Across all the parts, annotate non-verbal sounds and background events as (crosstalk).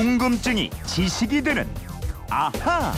궁금증이 지식이 되는 아하.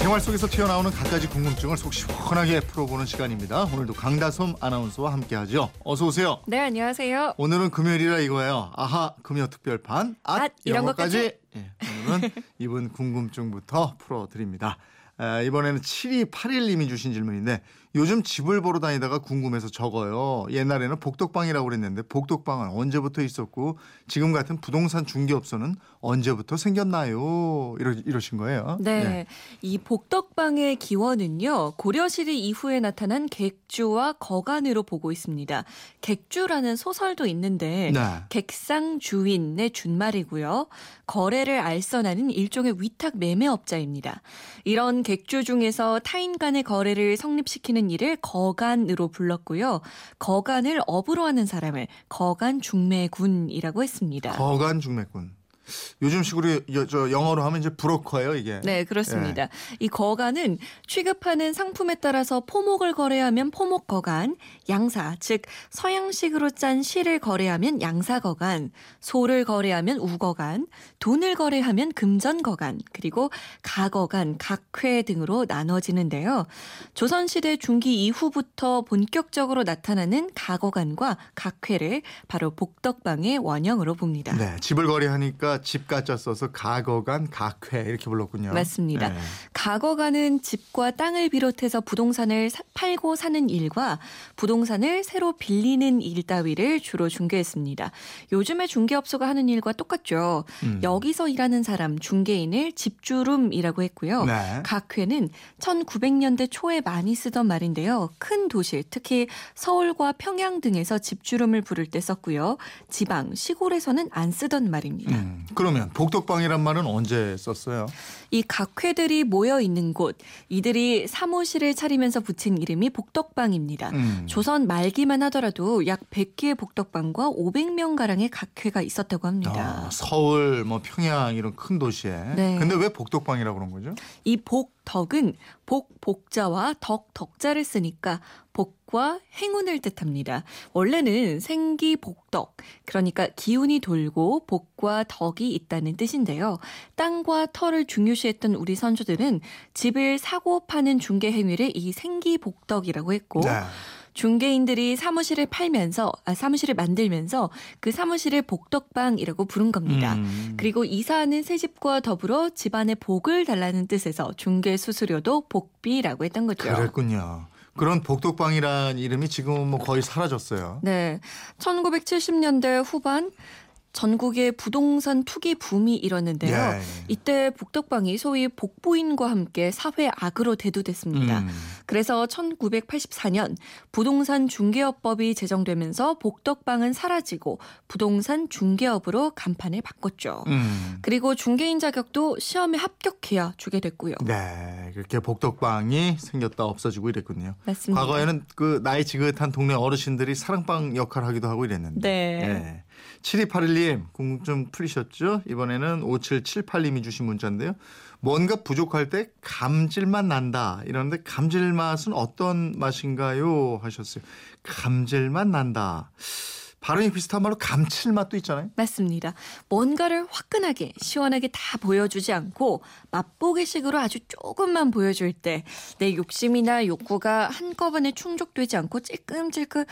생활 속에서 튀어나오는 갖가지 궁금증을 속 시원하게 풀어보는 시간입니다. 오늘도 강다솜 아나운서와 함께하죠. 어서 오세요. 네, 안녕하세요. 오늘은 금요일이라 이거예요. 아하 금요 특별판 앗, 앗, 이런 것까지. 예, 오늘은 (laughs) 이분 궁금증부터 풀어드립니다. 에, 이번에는 7281님이 주신 질문인데 요즘 집을 보러 다니다가 궁금해서 적어요. 옛날에는 복덕방이라고 그랬는데 복덕방은 언제부터 있었고 지금 같은 부동산 중개업소는 언제부터 생겼나요? 이러, 이러신 거예요. 네. 이 복덕방의 기원은요, 고려시대 이후에 나타난 객주와 거간으로 보고 있습니다. 객주라는 소설도 있는데, 네. 객상 주인의 준말이고요. 거래를 알선하는 일종의 위탁 매매업자입니다. 이런 객주 중에서 타인 간의 거래를 성립시키는 일을 거간으로 불렀고요. 거간을 업으로 하는 사람을 거간 중매군이라고 했습니다. 거간 중매꾼. 요즘 식으로 여- 저 영어로 하면 이제 브로커예요, 이게. 네, 그렇습니다. 이 거간은 취급하는 상품에 따라서 포목을 거래하면 포목 거간, 양사, 즉 서양식으로 짠 실을 거래하면 양사 거간, 소를 거래하면 우거간, 돈을 거래하면 금전 거간, 그리고 가거간, 각회 등으로 나눠지는데요. 조선시대 중기 이후부터 본격적으로 나타나는 가거간과 각회를 바로 복덕방의 원형으로 봅니다. 네, 집을 거래하니까 집 가짜 써서 가거간 각회 이렇게 불렀군요. 맞습니다. 네. 과거가는 집과 땅을 비롯해서 부동산을 사- 팔고 사는 일과 부동산을 새로 빌리는 일 따위를 주로 중개했습니다. 요즘의 중개업소가 하는 일과 똑같죠. 음. 여기서 일하는 사람 중개인을 집주름이라고 했고요. 네. 각회는 1900년대 초에 많이 쓰던 말인데요. 큰 도시, 특히 서울과 평양 등에서 집주름을 부를 때 썼고요. 지방, 시골에서는 안 쓰던 말입니다. 음, 그러면 복덕방이란 말은 언제 썼어요? 이 각회들이 모여 있는 곳, 이들이 사무실을 차리면서 붙인 이름이 복덕방입니다. 음. 조선 말기만 하더라도 약 100개의 복덕방과 500명 가량의 각회가 있었다고 합니다. 아, 서울, 뭐 평양 이런 큰 도시에. 네. 근데 왜 복덕방이라고 그런 거죠? 이 복 덕은 복 복자와 덕 덕자를 쓰니까 복과 행운을 뜻합니다. 원래는 생기 복덕 그러니까 기운이 돌고 복과 덕이 있다는 뜻인데요. 땅과 터를 중요시했던 우리 선조들은 집을 사고 파는 중개 행위를 이 생기 복덕이라고 했고 네. 중개인들이 사무실을 팔면서 아, 사무실을 만들면서 그 사무실을 복덕방이라고 부른 겁니다. 음. 그리고 이사하는 새 집과 더불어 집안에 복을 달라는 뜻에서 중개 수수료도 복비라고 했던 거죠. 그랬군요. 그런 복덕방이란 이름이 지금은 뭐 거의 사라졌어요. 네. 1970년대 후반 전국의 부동산 투기 붐이 일었는데요. 예. 이때 복덕방이 소위 복부인과 함께 사회 악으로 대두됐습니다. 음. 그래서 1984년 부동산 중개업법이 제정되면서 복덕방은 사라지고 부동산 중개업으로 간판을 바꿨죠. 음. 그리고 중개인 자격도 시험에 합격해야 주게 됐고요. 네, 그렇게 복덕방이 생겼다 없어지고 이랬군요. 맞습니다. 과거에는 그 나이 지긋한 동네 어르신들이 사랑방 역할을 하기도 하고 이랬는데. 네. 네. 7281님 궁금증 풀리셨죠? 이번에는 5778님이 주신 문자인데요. 뭔가 부족할 때 감질맛 난다 이러는데 감질 맛은 어떤 맛인가요? 하셨어요. 감질맛 난다. 발음이 비슷한 말로 감칠맛도 있잖아요. 맞습니다. 뭔가를 화끈하게 시원하게 다 보여주지 않고 맛보기식으로 아주 조금만 보여줄 때 내 욕심이나 욕구가 한꺼번에 충족되지 않고 찔끔찔끔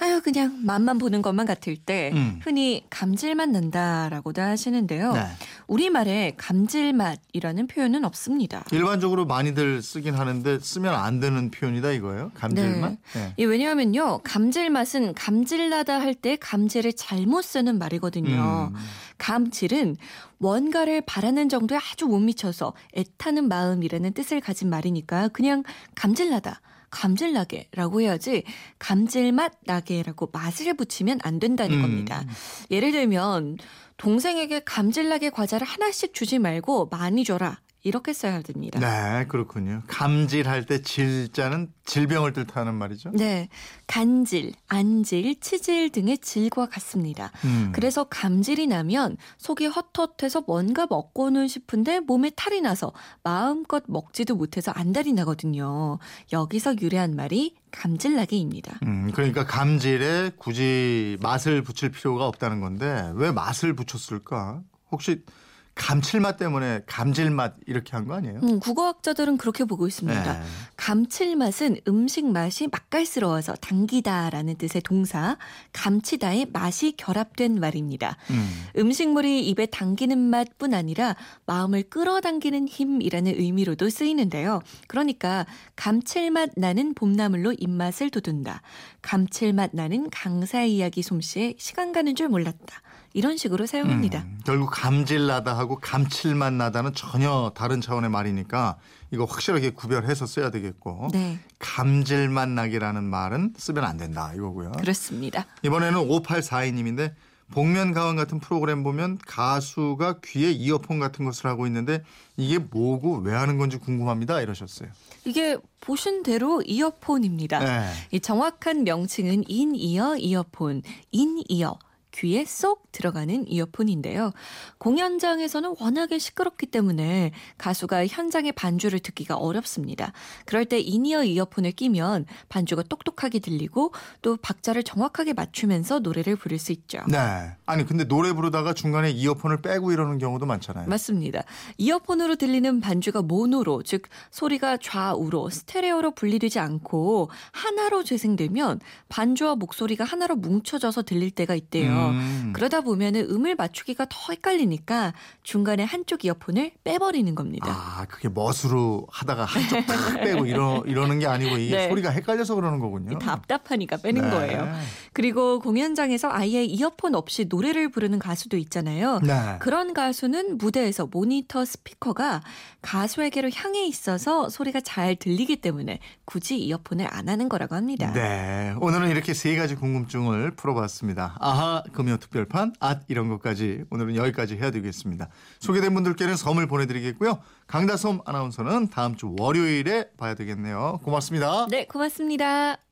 아유 그냥 맛만 보는 것만 같을 때 음. 흔히 감질맛 난다라고도 하시는데요. 네. 우리말에 감질맛이라는 표현은 없습니다. 일반적으로 많이들 쓰긴 하는데 쓰면 안 되는 표현이다 이거예요. 감질맛. 네. 이 왜냐하면요 감질맛은 감질나다 할때 감질을 잘못 쓰는 말이거든요. 음. 감질은 뭔가를 바라는 정도에 아주 못 미쳐서 애타는 마음이라는 뜻을 가진 말이니까 그냥 감질나다. 감질나게라고 해야지 감질맛 나게라고 맛을 붙이면 안 된다는 음. 겁니다. 예를 들면 동생에게 감질나게 과자를 하나씩 주지 말고 많이 줘라. 이렇게 써야 됩니다. 네, 그렇군요. 감질할 때 질자는 질병을 뜻하는 말이죠. 네. 간질, 안질, 치질 등의 질과 같습니다. 음. 그래서 감질이 나면 속이 헛헛해서 뭔가 먹고는 싶은데 몸에 탈이 나서 마음껏 먹지도 못해서 안달이 나거든요. 여기서 유래한 말이 감질나게입니다. 음, 그러니까 감질에 굳이 맛을 붙일 필요가 없다는 건데 왜 맛을 붙였을까? 혹시 감칠맛 때문에 감질맛 이렇게 한 거 아니에요? 음, 국어학자들은 그렇게 보고 있습니다. 네. 감칠맛은 음식 맛이 맛깔스러워서 당기다라는 뜻의 동사 감치다의 맛이 결합된 말입니다. 음. 음식물이 입에 당기는 맛뿐 아니라 마음을 끌어당기는 힘이라는 의미로도 쓰이는데요. 그러니까 감칠맛 나는 봄나물로 입맛을 돋운다. 감칠맛 나는 강사 이야기 솜씨에 시간 가는 줄 몰랐다. 이런 식으로 사용합니다. 음, 결국 감질나다 하고 감칠맛 나다는 전혀 다른 차원의 말이니까 이거 확실하게 구별해서 써야 되겠고 네, 감질맛 나기라는 말은 쓰면 안 된다 이거고요. 그렇습니다. 이번에는 5842님인데 복면 가왕 같은 프로그램 보면 가수가 귀에 이어폰 같은 것을 하고 있는데 이게 뭐고 왜 하는 건지 궁금합니다 이러셨어요. 이게 보신 대로 이어폰입니다. 네. 이 정확한 명칭은 in-ear 이어폰, in-ear. 귀에 쏙 들어가는 이어폰인데요. 공연장에서는 워낙에 시끄럽기 때문에 가수가 현장의 반주를 듣기가 어렵습니다. 그럴 때 in-ear 이어폰을 끼면 반주가 똑똑하게 들리고 또 박자를 정확하게 맞추면서 노래를 부를 수 있죠. 네. 아니 근데 노래 부르다가 중간에 이어폰을 빼고 이러는 경우도 많잖아요. 맞습니다. 이어폰으로 들리는 반주가 모노로, 즉 소리가 좌우로 스테레오로 분리되지 않고 하나로 재생되면 반주와 목소리가 하나로 뭉쳐져서 들릴 때가 있대요. 음. 그러다 보면은 음을 맞추기가 더 헷갈리니까 중간에 한쪽 이어폰을 빼버리는 겁니다. 아, 그게 멋으로 하다가 한쪽 탁 (laughs) 빼고 이러, 이러는 게 아니고 이게 네. 소리가 헷갈려서 그러는 거군요. 답답하니까 빼는 네. 거예요. 그리고 공연장에서 아예 이어폰 없이 노래를 부르는 가수도 있잖아요. 네. 그런 가수는 무대에서 모니터 스피커가 가수에게로 향해 있어서 소리가 잘 들리기 때문에 굳이 이어폰을 안 하는 거라고 합니다. 네. 오늘은 이렇게 세 가지 궁금증을 풀어봤습니다. 아하, 금요 특별판, 앗, 이런 것까지 오늘은 여기까지 해야 되겠습니다. 소개된 분들께는 선물 보내드리겠고요. 강다솜 아나운서는 다음 주 월요일에 봐야 되겠네요. 고맙습니다. 네, 고맙습니다.